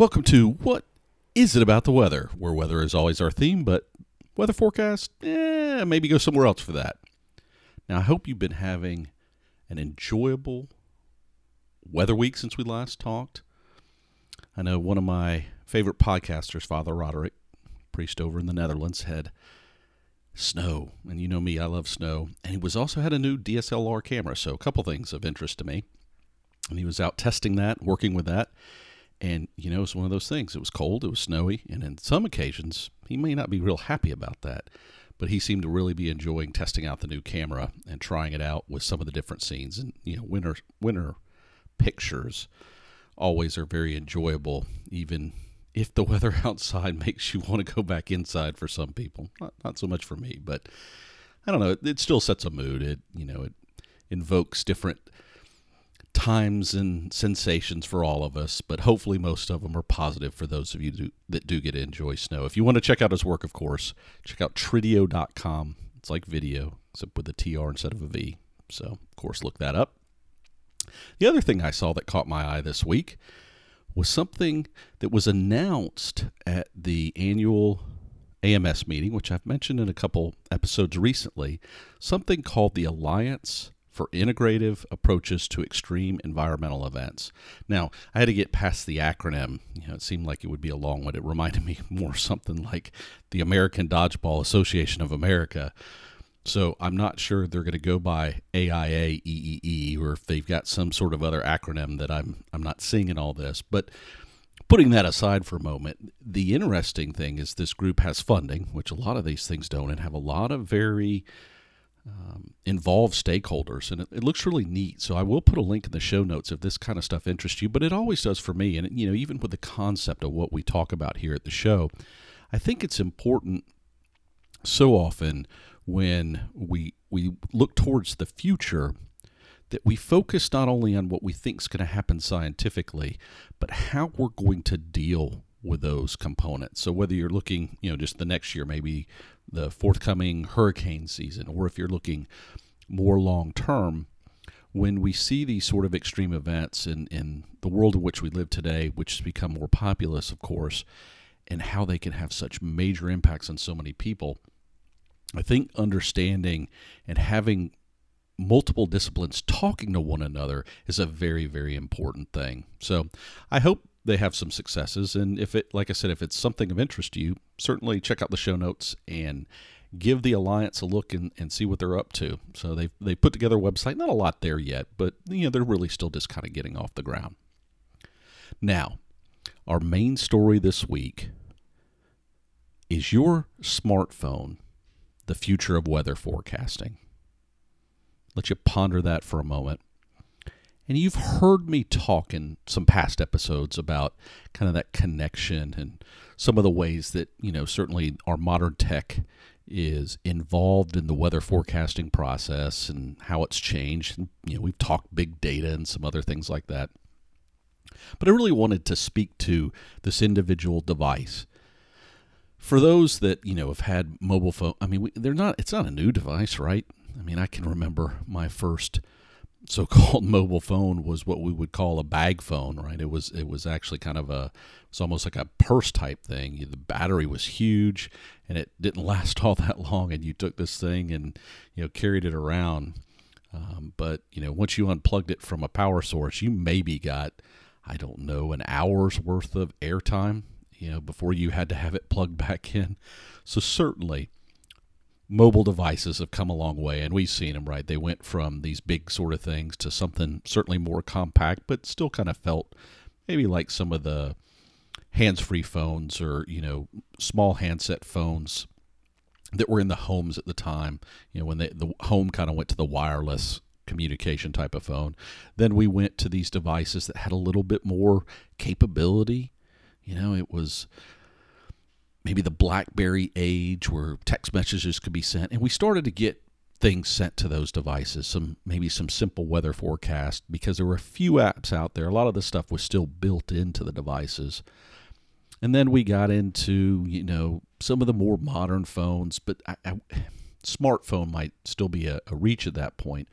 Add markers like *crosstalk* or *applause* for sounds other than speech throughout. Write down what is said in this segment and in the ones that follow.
Welcome to What Is It About the Weather, where weather is always our theme, but weather forecast, eh, maybe go somewhere else for that. Now, I hope you've been having an enjoyable weather week since we last talked. I know one of my favorite podcasters, Father Roderick, priest over in the Netherlands, had snow, and you know me, I love snow. And he was also had a new DSLR camera, so a couple things of interest to me. And he was out testing that, working with that. And, you know, it's one of those things. It was cold, it was snowy, and in some occasions, he may not be real happy about that. But he seemed to really be enjoying testing out the new camera and trying it out with some of the different scenes. And, you know, winter, winter pictures always are very enjoyable, even if the weather *laughs* outside makes you want to go back inside for some people. Not, not so much for me, but I don't know. It, it still sets a mood. It, you know, it invokes different times and sensations for all of us, but hopefully most of them are positive for those of you do, that do get to enjoy snow. If you want to check out his work, of course, check out trideo.com. It's like video, except with a TR instead of a V. So, of course, look that up. The other thing I saw that caught my eye this week was something that was announced at the annual AMS meeting, which I've mentioned in a couple episodes recently, something called the Alliance for integrative approaches to extreme environmental events. Now, I had to get past the acronym. You know, it seemed like it would be a long one. It reminded *laughs* me more something like the American Dodgeball Association of America. So I'm not sure they're going to go by AIA EEE or if they've got some sort of other acronym that I'm I'm not seeing in all this. But putting that aside for a moment, the interesting thing is this group has funding, which a lot of these things don't, and have a lot of very um, involve stakeholders, and it, it, looks really neat. So I will put a link in the show notes if this kind of stuff interests you. But it always does for me, and you know, even with the concept of what we talk about here at the show, I think it's important. So often, when we we look towards the future, that we focus not only on what we think is going to happen scientifically, but how we're going to deal with those components. So whether you're looking, you know, just the next year, maybe the forthcoming hurricane season, or if you're looking more long term, when we see these sort of extreme events in, in the world in which we live today, which has become more populous, of course, and how they can have such major impacts on so many people, I think understanding and having multiple disciplines talking to one another is a very, very important thing. So I hope they have some successes. And if it, like I said, if it's something of interest to you, certainly check out the show notes and give the alliance a look and, and see what they're up to. So they've they put together a website, not a lot there yet, but you know they're really still just kind of getting off the ground. Now, our main story this week is your smartphone the future of weather forecasting. Let you ponder that for a moment. And you've heard me talk in some past episodes about kind of that connection and some of the ways that, you know, certainly our modern tech is involved in the weather forecasting process and how it's changed. And, you know, we've talked big data and some other things like that. But I really wanted to speak to this individual device. For those that, you know, have had mobile phone, I mean, they're not, it's not a new device, right? I mean, I can remember my first so-called *laughs* mobile phone was what we would call a bag phone, right? It was it was actually kind of a it's almost like a purse type thing. The battery was huge, and it didn't *laughs* last all that long. And you took this thing and you know carried it around. Um, but you know, once you unplugged it from a power source, you maybe got I don't know an hour's worth of airtime. You know, before you had to have it plugged *laughs* back in. So certainly mobile devices have come a long way, and we've seen them, right? They went from these big sort of things to something certainly more compact, but still kind of felt maybe like some of the hands-free phones or you know small handset phones that were in the homes at the time. You know, when they, the home kind of went to the wireless communication type of phone. Then we went to these devices that had a little bit more capability. You know, it was maybe the BlackBerry age where text messages could be sent, and we started to get things sent to those devices. Some maybe some simple weather forecast because there were a few apps out there. A lot of the stuff was still built into the devices. And then we got into you know some of the more modern phones, but I, I, smartphone might still be a, a reach at that point.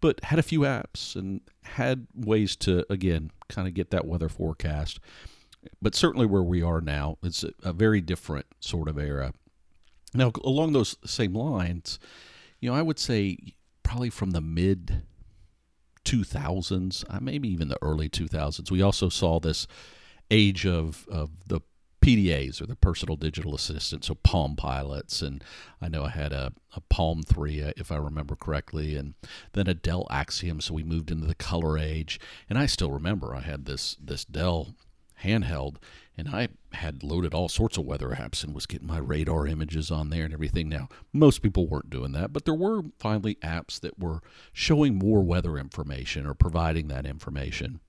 But had a few apps and had ways to again kind of get that weather forecast but certainly where we are now, it's a, very different sort of era. Now, along those same lines, you know, I would say probably from the mid 2000s, uh, maybe even the early 2000s, we also saw this age of, of the PDAs or the personal digital assistants, so Palm Pilots, and I know I had a, a Palm 3, uh, if I remember correctly, and then a Dell Axim, so we moved into the color age. And I still remember I had this this Dell handheld, and I had loaded all sorts of weather apps and was getting my radar images on there and everything. Now, most people weren't doing that, but there were finally apps that were showing more weather information or providing that information.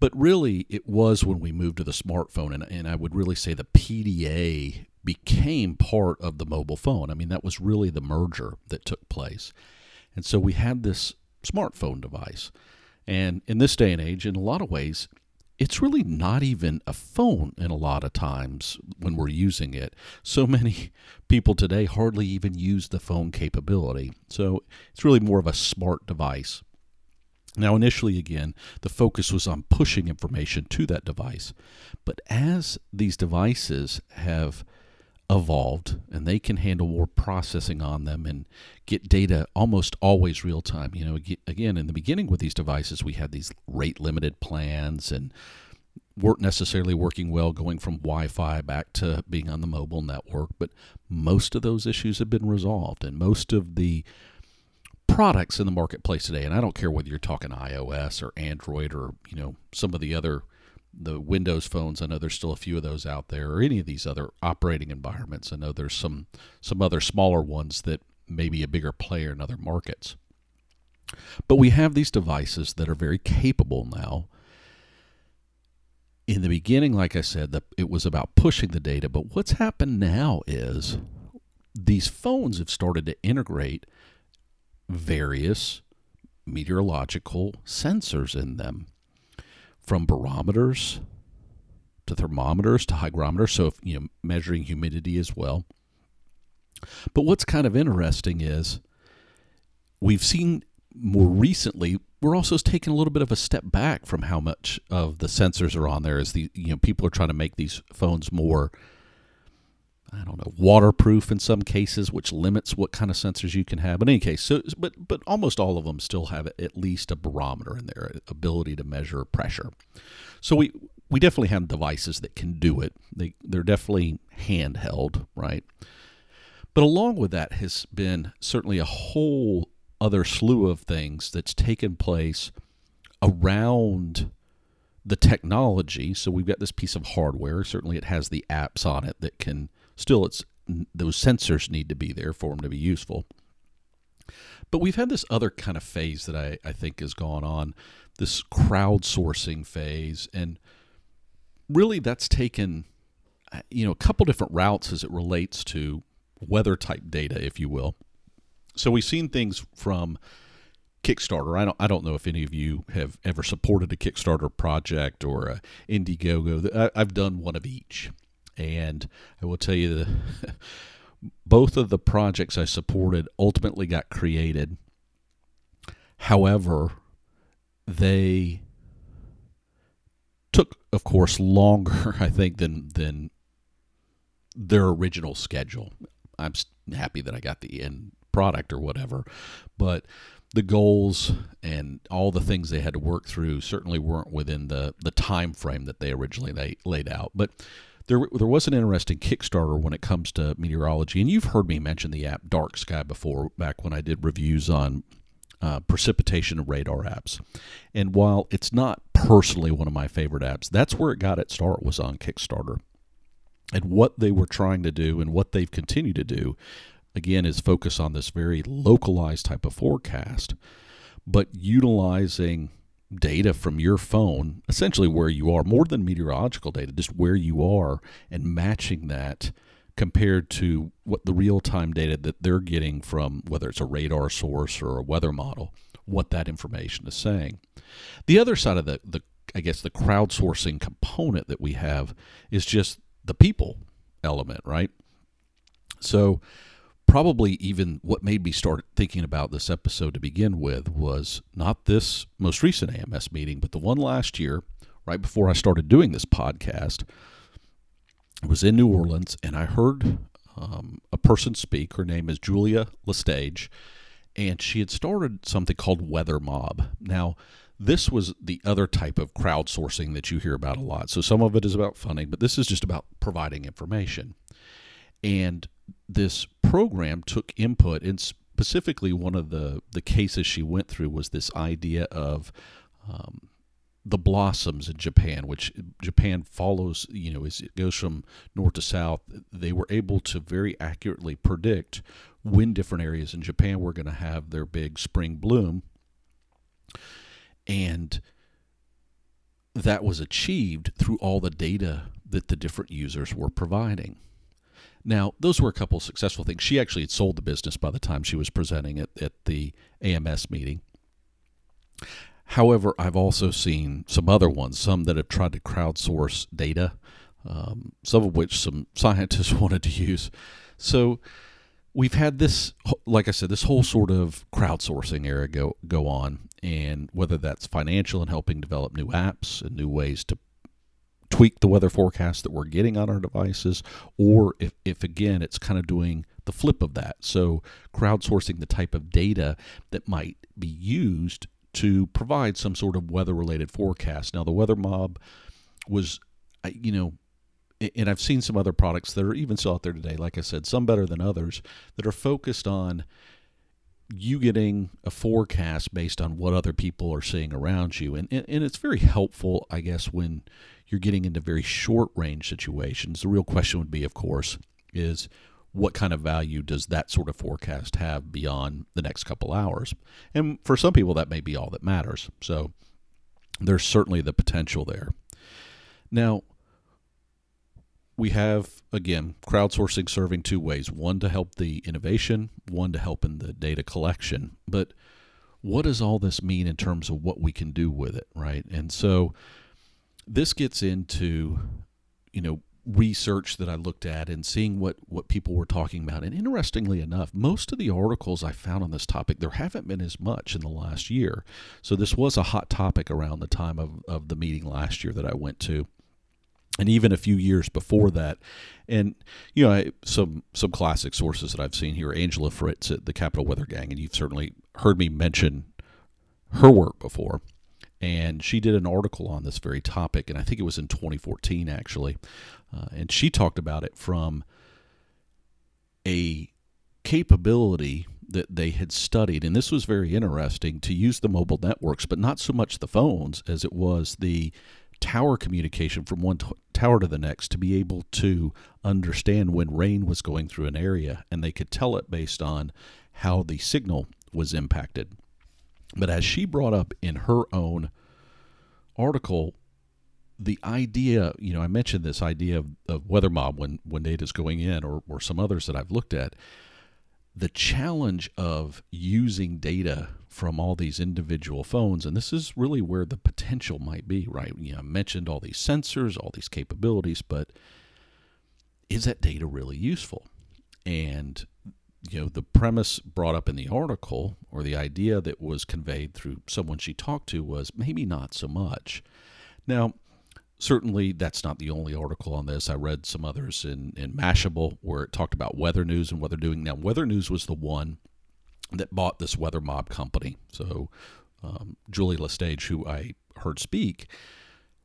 But really, it was when we moved to the smartphone, and, and I would really say the PDA became part of the mobile phone. I mean, that was really the merger that took place. And so we had this smartphone device. And in this day and age, in a lot of ways, it's really not even a phone in a lot of times when we're using it. So many people today hardly even use the phone capability. So it's really more of a smart device. Now, initially, again, the focus was on pushing information to that device. But as these devices have evolved and they can handle more processing on them and get data almost always real time. You know, again, in the beginning with these devices, we had these rate limited plans and weren't necessarily working well going from Wi Fi back to being on the mobile network. But most of those issues have been resolved, and most of the products in the marketplace today, and I don't care whether you're talking iOS or Android or you know some of the other the Windows phones. I know there's still a few of those out there, or any of these other operating environments. I know there's some some other smaller ones that may be a bigger player in other markets. But we have these devices that are very capable now. In the beginning, like I said, the, it was about pushing the data. But what's happened now is these phones have started to integrate various meteorological sensors in them from barometers to thermometers to hygrometers, so if, you know measuring humidity as well. But what's kind of interesting is we've seen more recently we're also taking a little bit of a step back from how much of the sensors are on there as the you know people are trying to make these phones more I don't know, waterproof in some cases, which limits what kind of sensors you can have. But in any case, so but but almost all of them still have at least a barometer in their ability to measure pressure. So we we definitely have devices that can do it. They they're definitely handheld, right? But along with that has been certainly a whole other slew of things that's taken place around the technology. So we've got this piece of hardware. Certainly, it has the apps on it that can Still, it's those sensors need to be there for them to be useful. But we've had this other kind of phase that I, I think has gone on, this crowdsourcing phase, and really that's taken uh, you know a couple different routes as it relates to weather type data, if you will. So we've seen things from Kickstarter. I don't I don't know if any of you have ever supported a Kickstarter project or a Indiegogo. I've done one of each. And I will tell you the *laughs* both of the projects I supported ultimately got created. However, they took, of course, longer, *laughs* I think, than than their original schedule. I'm happy that I got the end product or whatever, but the goals and all the things they had to work through certainly weren't within the the time frame that they originally laid, laid out. But there there was an interesting Kickstarter when it comes to meteorology, and you've heard me mention the app Dark Sky before, back when I did reviews on uh, precipitation radar apps. And while it's not personally one of my favorite apps, that's where it got its start was on Kickstarter. And what they were trying to do and what they've continued to do, again, is focus on this very localized type of forecast, but utilizing data from your phone, essentially where you are, more than meteorological data, just where you are, and matching that compared to what the real time data that they're getting from whether it's a radar source or a weather model, what that information is saying. The other side of the, the I guess the crowdsourcing component that we have is just the people element, right? So probably even what made me start thinking about this episode to begin with was not this most recent AMS meeting, but the one last year right before I started doing this podcast. I was in New Orleans and I heard um, a person speak. Her name is Julia Lestage, and she had started something called Weather Mob. Now, this was the other type of crowdsourcing that you hear about a lot. So some of it is about funding, but this is just about providing information. And this program took input, and specifically one of the, the cases she went through was this idea of um, the blossoms in Japan, which Japan follows, you know, as it goes from north to south, they were able to very accurately predict when different areas in Japan were going to have their big spring bloom. And that was achieved through all the data that the different users were providing. Now, those were a couple successful things. She actually had sold the business by the time she was presenting at, at the AMS meeting. However, I've also seen some other ones, some that have tried to crowdsource data, um, some of which some scientists *laughs* wanted to use. So we've had this, like I said, this whole sort of crowdsourcing era go go on, and whether that's financial and helping develop new apps and new ways to tweak the weather forecast that we're getting on our devices, or if, if again it's kind of doing the flip of that. So crowdsourcing the type of data that might be used to provide some sort of weather related forecast. Now, the Weather Mob was, you know, and I've seen some other products that are even still out there today, like I said, some better than others, that are focused on you getting a forecast based on what other people are seeing around you. And, and, and it's very helpful, I guess, when you're getting into very short range situations. The real question would be, of course, is what kind of value does that sort of forecast have beyond the next couple hours? And for some people, that may be all that matters. So there's certainly the potential there. Now, we have, again, crowdsourcing serving two ways one to help the innovation, one to help in the data collection. But what does all this mean in terms of what we can do with it, right? And so this gets into, you know, research that I looked at and seeing what, what people were talking about. And interestingly enough, most of the articles I found on this topic, there haven't been as much in the last year. So this was a hot topic around the time of, of the meeting last year that I went to. And even a few years before that, and you know, I, some some classic sources that I've seen here, Angela Fritz at the Capital Weather Gang, and you've certainly heard me mention her work before and she did an article on this very topic, and I think it was in 2014 actually, uh, and she talked about it from a capability that they had studied, and this was very interesting to use the mobile networks, but not so much the phones as it was the tower communication from one t- tower to the next to be able to understand when rain was going through an area, and they could tell it based on how the signal was impacted. But as she brought up in her own article, the idea, you know, I mentioned this idea of, of weather mob when, when data's going in or, or some others that I've looked at. The challenge of using data from all these individual phones, and this is really where the potential might be, right? You know, I mentioned all these sensors, all these capabilities, but is that data really useful? And you know the premise brought up in the article or the idea that was conveyed through someone she talked to was maybe not so much. Now certainly that's not the only article on this. I read some others in, in mashable where it talked about weather news and what they're doing. Now weather news was the one that bought this weather mob company. So um, julie lestage who i heard speak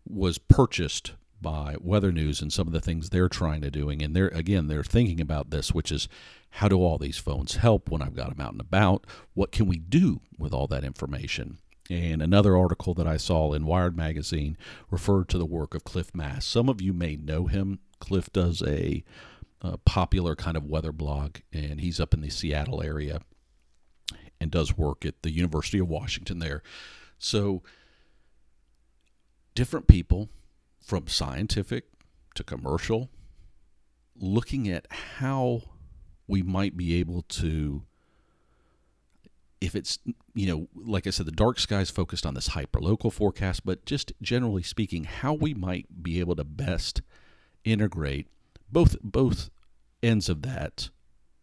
was purchased by weather news and some of the things they're trying to doing. And they're again they're thinking about this which is how do all these phones help when I've got them out and about? What can we do with all that information? And another article that I saw in Wired Magazine referred to the work of Cliff Mass. Some of you may know him. Cliff does a, a popular kind of weather blog, and he's up in the Seattle area and does work at the University of Washington there. So, different people from scientific to commercial looking at how we might be able to if it's you know like i said the dark skies focused on this hyper local forecast but just generally speaking how we might be able to best integrate both both ends of that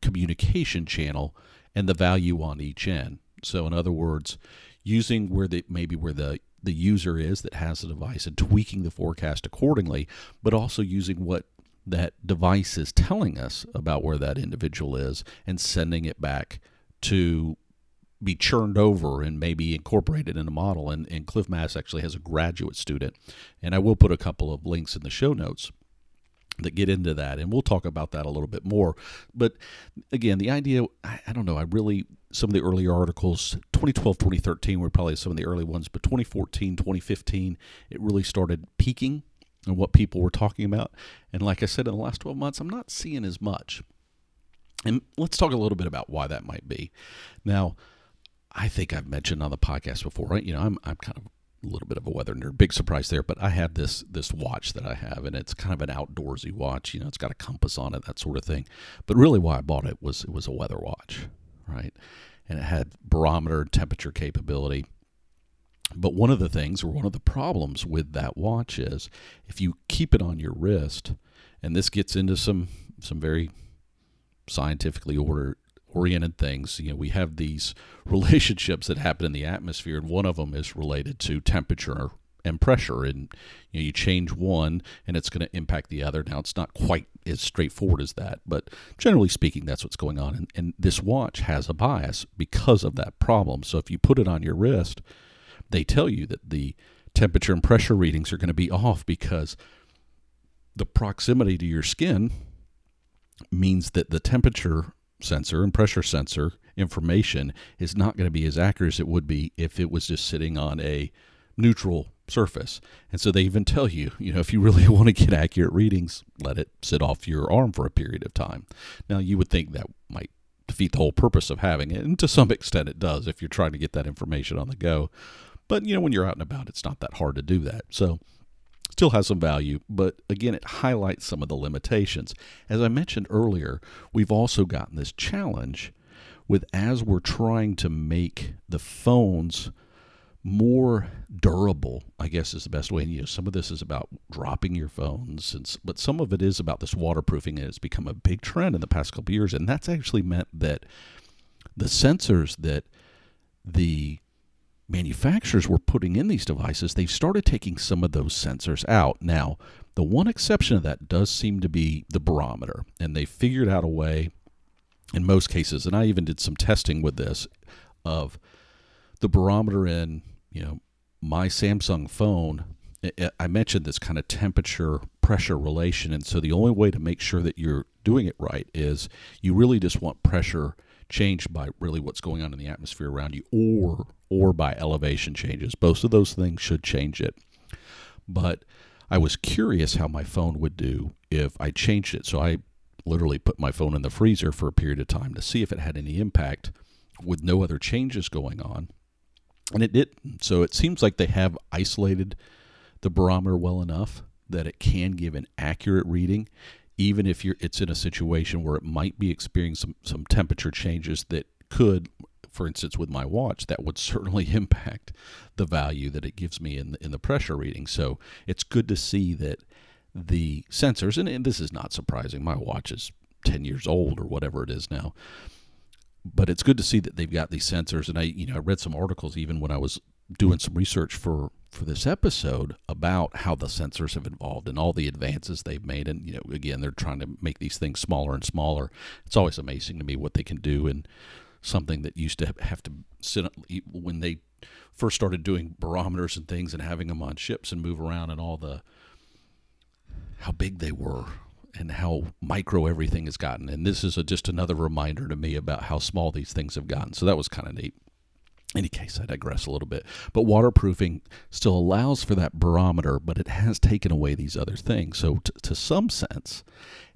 communication channel and the value on each end. So in other words using where the maybe where the the user is that has the device and tweaking the forecast accordingly, but also using what that device is telling us about where that individual is and sending it back to be churned over and maybe incorporated in a model. And, and Cliff Mass actually has a graduate student, and I will put a couple of links in the show notes that get into that. And we'll talk about that a little bit more. But again the idea I, I, don't know. I really some of the earlier articles 2012 2013 were probably some of the early ones but 2014 2015 it really started peaking and what people were talking about and like i said in the last 12 months i'm not seeing as much and let's talk a little bit about why that might be now I think I've mentioned on the podcast before, right? You know, I'm I'm kind of a little bit of a weather nerd. Big surprise there, but I have this this watch that I have, and it's kind of an outdoorsy watch. You know, it's got a compass on it, that sort of thing. But really, why I bought it was it was a weather watch, right? And it had barometer, temperature capability. But one of the things, or one of the problems with that watch is, if you keep it on your wrist, and this gets into some some very scientifically oriented things. You know, we have these *laughs* relationships that happen in the atmosphere, and one of them is related to temperature and pressure. And you know, you change one, and it's going to impact the other. Now, it's not quite as straightforward as that, but generally speaking, that's what's going on. And, and this watch has a bias because of that problem. So if you put it on your wrist, they tell you that the temperature and pressure readings are going to be off because the proximity to your skin means that the temperature sensor and pressure sensor information is not going to be as accurate as it would be if it was just sitting on a neutral surface. And so they even tell you, you know, if you really *laughs* want to get accurate readings, let it sit off your arm for a period of time. Now, you would think that might defeat the whole purpose of having it, and to some *laughs* extent it does if you're trying to get that information on the go. But, you know, when you're out and about, it's not that hard to do that. So, still has some value, but again, it highlights some of the limitations. As I mentioned earlier, we've also gotten this challenge with as we're trying to make the phones more durable, I guess is the best way. And, you know, some of this is about dropping your phones, and, but some of it is about this waterproofing, and it's become a big trend in the past couple years. And that's actually meant that the sensors that the manufacturers were putting in these devices, they've started taking some of those sensors out. Now, the one exception of that does seem to be the barometer, and they figured out a way in most cases, and I even did some testing with this of the barometer in, you know, my Samsung phone. I mentioned this kind of temperature pressure relation, and so the only way to make sure that you're doing it right is you really just want pressure changed by really what's going on in the atmosphere around you or or by elevation changes. Both of those things should change it. But I was curious how my phone would do if I changed it. So I literally put my phone in the freezer for a period of time to see if it had any impact with no other changes going on. And it didn't. So it seems like they have isolated the barometer well enough that it can give an accurate reading even if you're it's in a situation where it might be experiencing some, some temperature changes that could for instance with my watch that would certainly *laughs* impact the value that it gives me in the, in the pressure reading. So it's good to see that the sensors and, and this is not surprising my watch is 10 years old or whatever it is now but it's good to see that they've got these sensors. And i you know i read some articles even when i was doing some research for for this episode about how the sensors have evolved and all the advances they've made. And you know again they're trying to make these things smaller and smaller. It's always amazing to me what they can do and something that used to have to sit when they first started doing barometers and things and having them on ships and move around and all the how big they were and how micro everything has gotten. And this is a, just another reminder to me about how small these things have gotten. So that was kind of neat any case, I digress a little bit. But waterproofing still allows for that barometer, but it has taken away these other things. So, t- to some sense,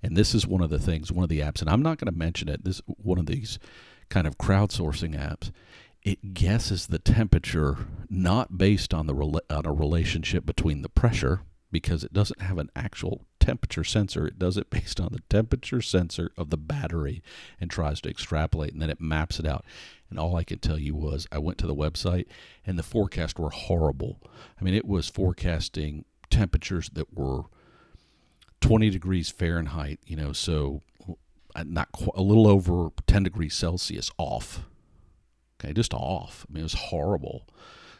and this is one of the things, one of the apps, and I'm not going to mention it. This one of these kind of crowdsourcing apps. It guesses the temperature not based on the on a relationship between the pressure because it doesn't have an actual temperature sensor. It does it based on the temperature sensor of the battery and tries to extrapolate, and then it maps it out. And all I could tell you was I went to the website, and the forecasts were horrible. I mean, it was forecasting temperatures that were 20 degrees Fahrenheit, you know, so uh, not quite, a little over 10 degrees Celsius off. Okay, just off. I mean, it was horrible.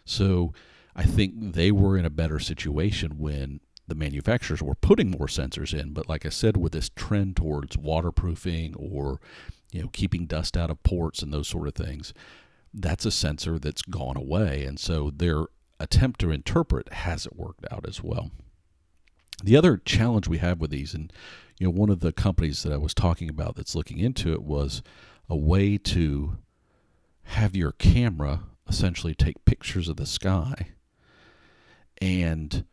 So I think they were in a better situation when the manufacturers were putting more sensors in. But like I said, with this trend towards waterproofing or you know keeping dust out of ports and those sort of things, that's a sensor that's gone away. And so their attempt to interpret hasn't worked out as well. The other challenge we have with these, and you know, one of the companies that I was talking about that's looking into it was a way to have your camera essentially take pictures of the sky and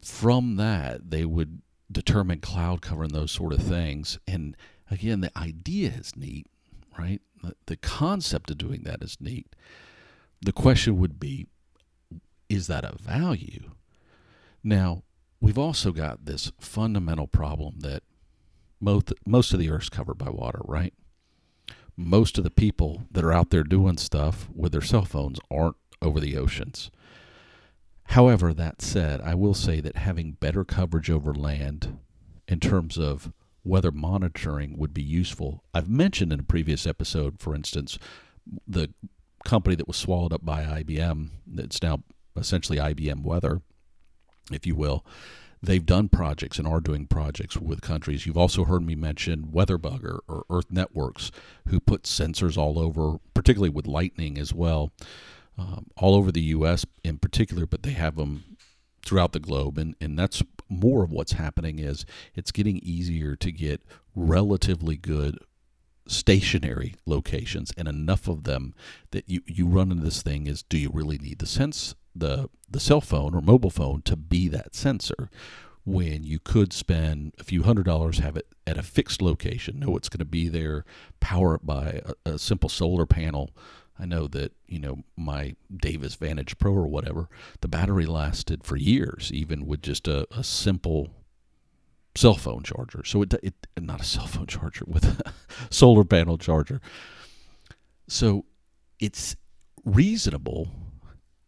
from that they would determine cloud cover and those sort of things and again the idea is neat right? The, concept of doing that is neat. The question would be is that a value? Now we've also got this fundamental problem that most most of the earth's covered by water right? Most of the people that are out there doing stuff with their cell phones aren't over the oceans. However, that said, I will say that having better coverage over land in terms of weather monitoring would be useful. I've mentioned in a previous episode, for instance, the company that was swallowed up by IBM, that's now essentially IBM Weather, if you will. They've done projects and are doing projects with countries. You've also heard me mention WeatherBug or Earth Networks, who put sensors all over, particularly with lightning as well um, all over the U.S. in particular, but they have them throughout the globe, and and that's more of what's happening is it's getting easier to get relatively good stationary locations and enough of them that you, you run into this thing is do you really need the sense the the cell phone or mobile phone to be that sensor? When you could spend a few hundred dollars have it at a fixed location know it's going to be there power it by a, a simple solar panel I know that you know my Davis Vantage Pro or whatever, the battery lasted for years, even with just a, a simple cell phone charger. So it, it not a cell phone charger with a *laughs* solar panel charger. So it's reasonable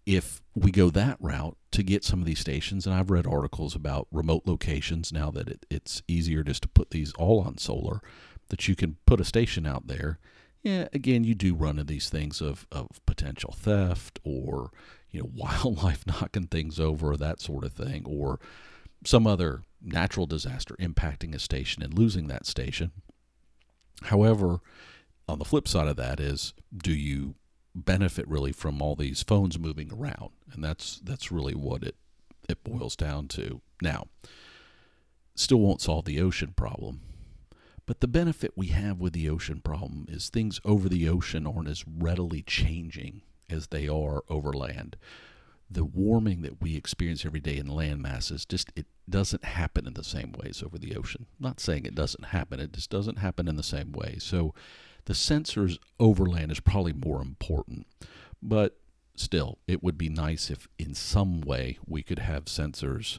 if we go that route to get some of these stations. And I've read articles about remote locations now that it, it's easier just to put these all on solar, that you can put a station out there yeah, again, you do run into these things of, of potential theft or, you know, *laughs* wildlife knocking things over, that sort of thing, or some other natural disaster impacting a station and losing that station. However, on the flip side of that is, do you benefit really from all these phones moving around? And that's that's really what it it boils down to. Now, still won't solve the ocean problem but the benefit we have with the ocean problem is things over the ocean aren't as readily changing as they are over land. The warming that we experience every day in land masses just it doesn't happen in the same ways over the ocean. I'm not saying it doesn't happen, it just doesn't happen in the same way. So the sensors over land is probably more important. But still, it would be nice if in some way we could have sensors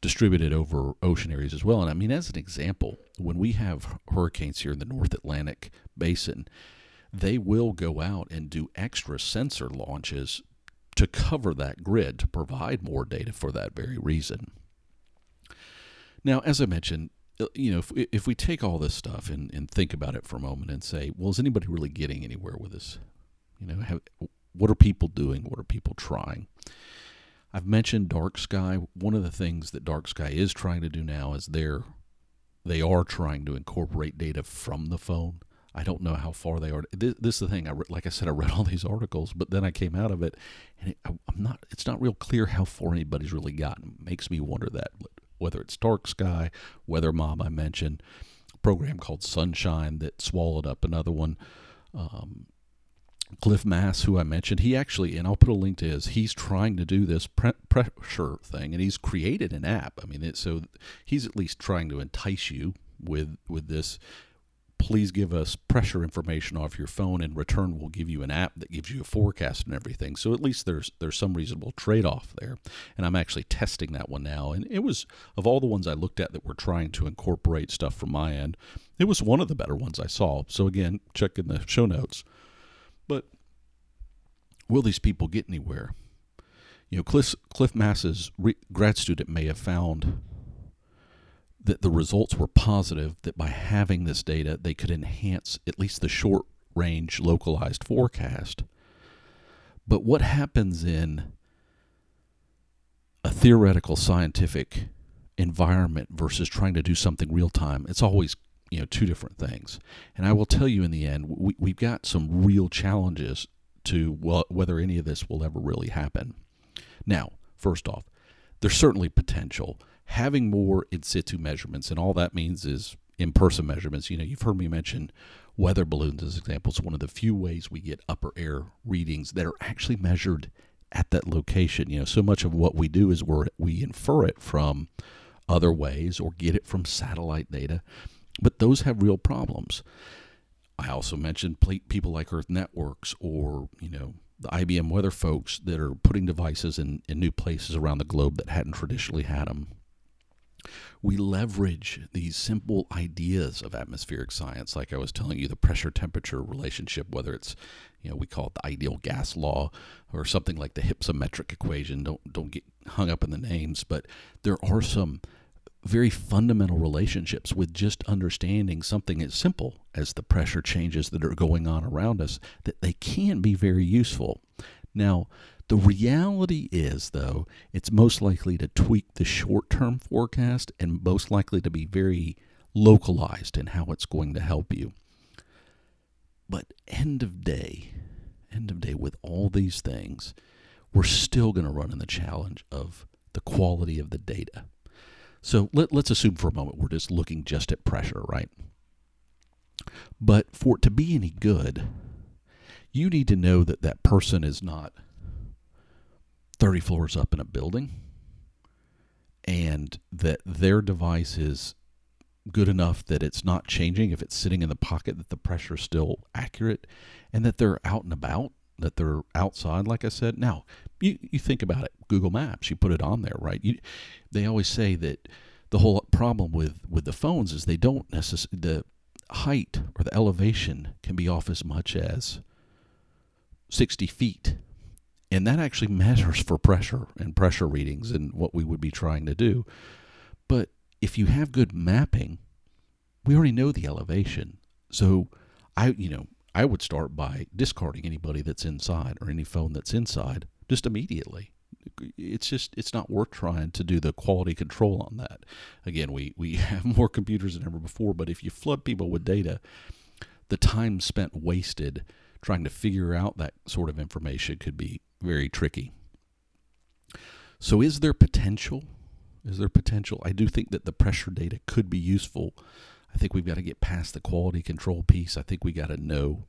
distributed over ocean areas as well. And I mean, as an example, when we have hurricanes here in the North Atlantic basin, they will go out and do extra sensor launches to cover that grid to provide more data for that very reason. Now, as I mentioned, uh, you know, if, if we take all this stuff and, and think about it for a moment and say, well, is anybody really getting anywhere with this? You know, have, what are people doing? What are people trying? I've mentioned Dark Sky. One of the things that Dark Sky is trying to do now is they're they are trying to incorporate data from the phone. I don't know how far they are. This, this is the thing. I re- like I said, I read all these articles, but then I came out of it, and it, I, am not. It's not real clear how far anybody's really gotten. It makes me wonder that whether it's Dark Sky, Weather Mob, I mentioned, program called Sunshine that swallowed up another one. Um, Cliff Mass, who I mentioned, he actually, and I'll put a link to his, he's trying to do this pre- pressure thing, and he's created an app. I mean, it, so he's at least trying to entice you with with this. Please give us pressure information off your phone. In return, we'll give you an app that gives you a forecast and everything. So at least there's there's some reasonable trade off there. And I'm actually testing that one now. And it was of all the ones I looked at that were trying to incorporate stuff from my end, it was one of the better ones I saw. So again, check in the show notes. But will these people get anywhere? You know, Cliff, Cliff Mass's re- grad student may have found that the results were positive, that by having this data, they could enhance at least the short range localized forecast. But what happens in a theoretical scientific environment versus trying to do something real time, it's always you know two different things. And I will tell you in the end, we, we've got some real challenges to whether any of this will ever really happen. Now, first off, there's certainly potential. Having more in situ measurements, and all that means is in person measurements. You know, you've heard me mention weather balloons as examples. One of the few ways we get upper air readings that are actually measured at that location. You know, so much of what we do is we we infer it from other ways or get it from satellite data, but those have real problems. I also mentioned people like Earth Networks or you know the IBM weather folks that are putting devices in, in new places around the globe that hadn't traditionally had them. We leverage these simple ideas of atmospheric science, like I was telling you, the pressure temperature relationship, whether it's, you know, we call it the ideal gas law or something like the hypsometric equation. Don't don't get hung up in the names, but there are some very fundamental relationships with just understanding something as simple as the pressure changes that are going on around us that they can be very useful. Now, the reality is, though, it's most likely to tweak the short term forecast and most likely to be very localized in how it's going to help you. But end of day, end of day, with all these things, we're still going to run in the challenge of the quality of the data. So let, let's assume for a moment we're just looking just at pressure, right? But for it to be any good, you need to know that that person is not 30 floors up in a building and that their device is good enough that it's not changing if it's sitting in the pocket that the pressure is still accurate and that they're out and about that they're outside like i said. Now you, you think about it. Google maps you put it on there right? You, they always say that the whole problem with with the phones is they don't necessarily the height or the elevation can be off as much as 60 feet. And that actually matters for pressure and pressure readings and what we would be trying to do. But if you have good mapping we already know the elevation. So i you know I would start by discarding anybody that's inside or any phone that's inside just immediately. It's just it's not worth trying to do the quality control on that. Again, we we *laughs* have more computers than ever before, but if you flood people with data, the time spent wasted trying to figure out that sort of information could be very tricky. So is there potential? Is there potential? I do think that the pressure data could be useful I think we've got to get past the quality control piece. I think we got to know,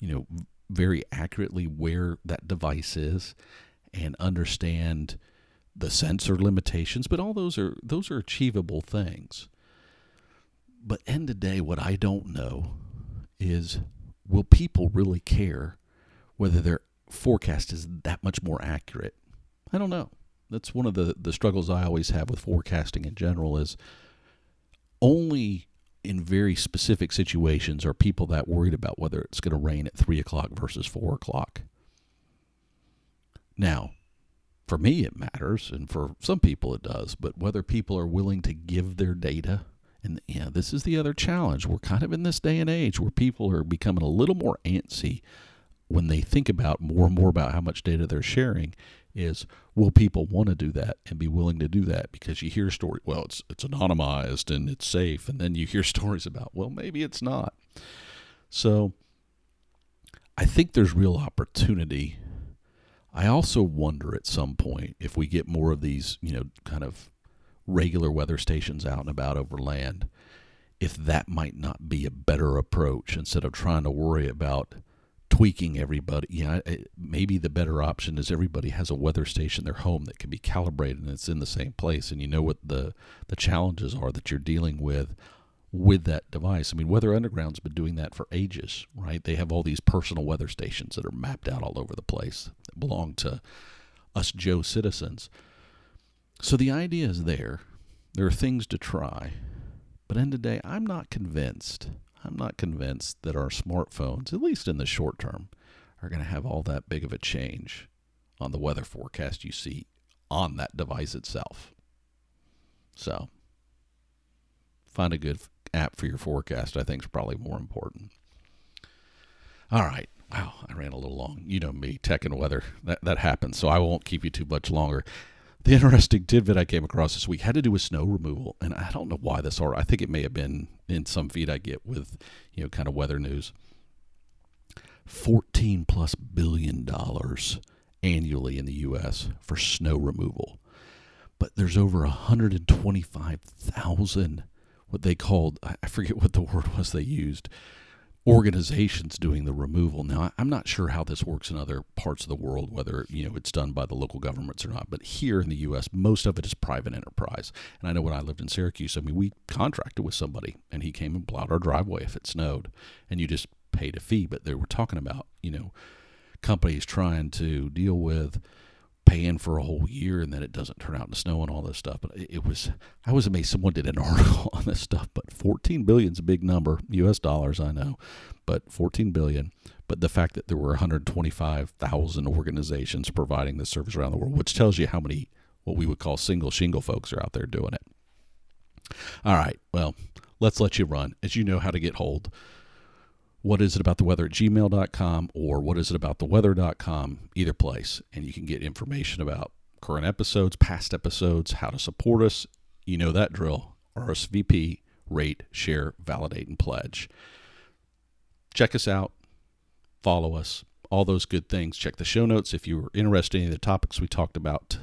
you know, very accurately where that device is and understand the sensor limitations, but all those are those are achievable things. But end of day, what I don't know is will people really care whether their forecast is that much more accurate? I don't know. That's one of the, the struggles I always have with forecasting in general is only in very specific situations are people that worried about whether it's going to rain at 3 o'clock versus 4 o'clock. Now, for me, it matters, and for some people, it does, but whether people are willing to give their data, and know, this is the other challenge. We're kind of in this day and age where people are becoming a little more antsy when they think about more and more about how much data they're sharing is will people want to do that and be willing to do that? Because you hear stories well it's it's anonymized and it's safe and then you hear *laughs* stories about well maybe it's not. So i think there's real opportunity. I also wonder at some point if we get more of these you know kind of regular weather stations out and about over land if that might not be a better approach instead of trying to worry about tweaking everybody. Yeah, maybe the better option is everybody has a weather station in their home that can be calibrated and it's in the same place, and you know what the the challenges are that you're dealing with with that device. I mean, Weather Underground's been doing that for ages, right? They have all these personal weather stations that are mapped out all over the place that belong to us Joe citizens. So the idea is there. There are things to try. But in the day, I'm not convinced I'm not convinced that our smartphones, at least in the short term, are going to have all that big of a change on the weather forecast you see on that device itself. So, find a good app for your forecast, I think, is probably more important. All right. Wow, I ran a little long. You know me, tech and weather. That, that happens. So I won't keep you too much longer. The interesting tidbit I came across this week had to do with snow removal, and I don't know why this or I think it may have been in some feed I get with, you know, kind of weather news. 14 plus billion dollars annually in the US for snow removal. But there's over 125,000 what they called I forget what the word was they used organizations doing the removal. Now, I'm not sure how this works in other parts of the world, whether you know it's done by the local governments or not. But here in the U.S., most of it is private enterprise. And I know when I lived in Syracuse, I mean, we contracted with somebody, and he came and plowed our driveway if it snowed, and you just paid a fee. But they were talking about you know companies trying to deal with paying for a whole year and then it doesn't turn out to snow and all this stuff. But it was I was amazed someone did an *laughs* article on this stuff. But 14 billion is a big number, U.S. dollars, I know, but 14 billion. But the fact that there were 125,000 organizations providing this service around the world, which tells you how many what we would call single shingle folks are out there doing it. All right, well, let's let you run as you know how to get hold what is it about the weather at gmail.com or what is it about the weather.com, either place. And you can get information about current episodes, past episodes, how to support us. You know that drill. RSVP, rate, share, validate, and pledge. Check us out, follow us, all those good things. Check the show notes if you were interested in any of the topics we talked about.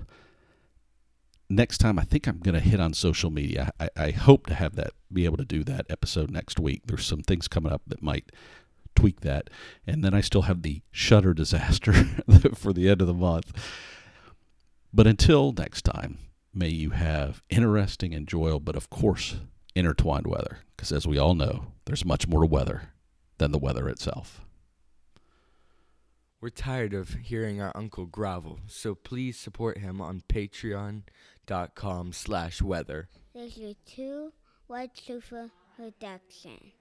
Next time, I think I'm going to hit on social media. I, I hope to have that be able to do that episode next week. There's some things coming up that might tweak that. And then I still have the shutter *laughs* disaster for the end of the month. But until next time, may you have interesting, enjoyable, but of course, intertwined weather. Because as we all know, there's much more to weather than the weather itself. We're tired of hearing our uncle grovel, so please support him on patreon.com slash weather. This is two White Sofa production.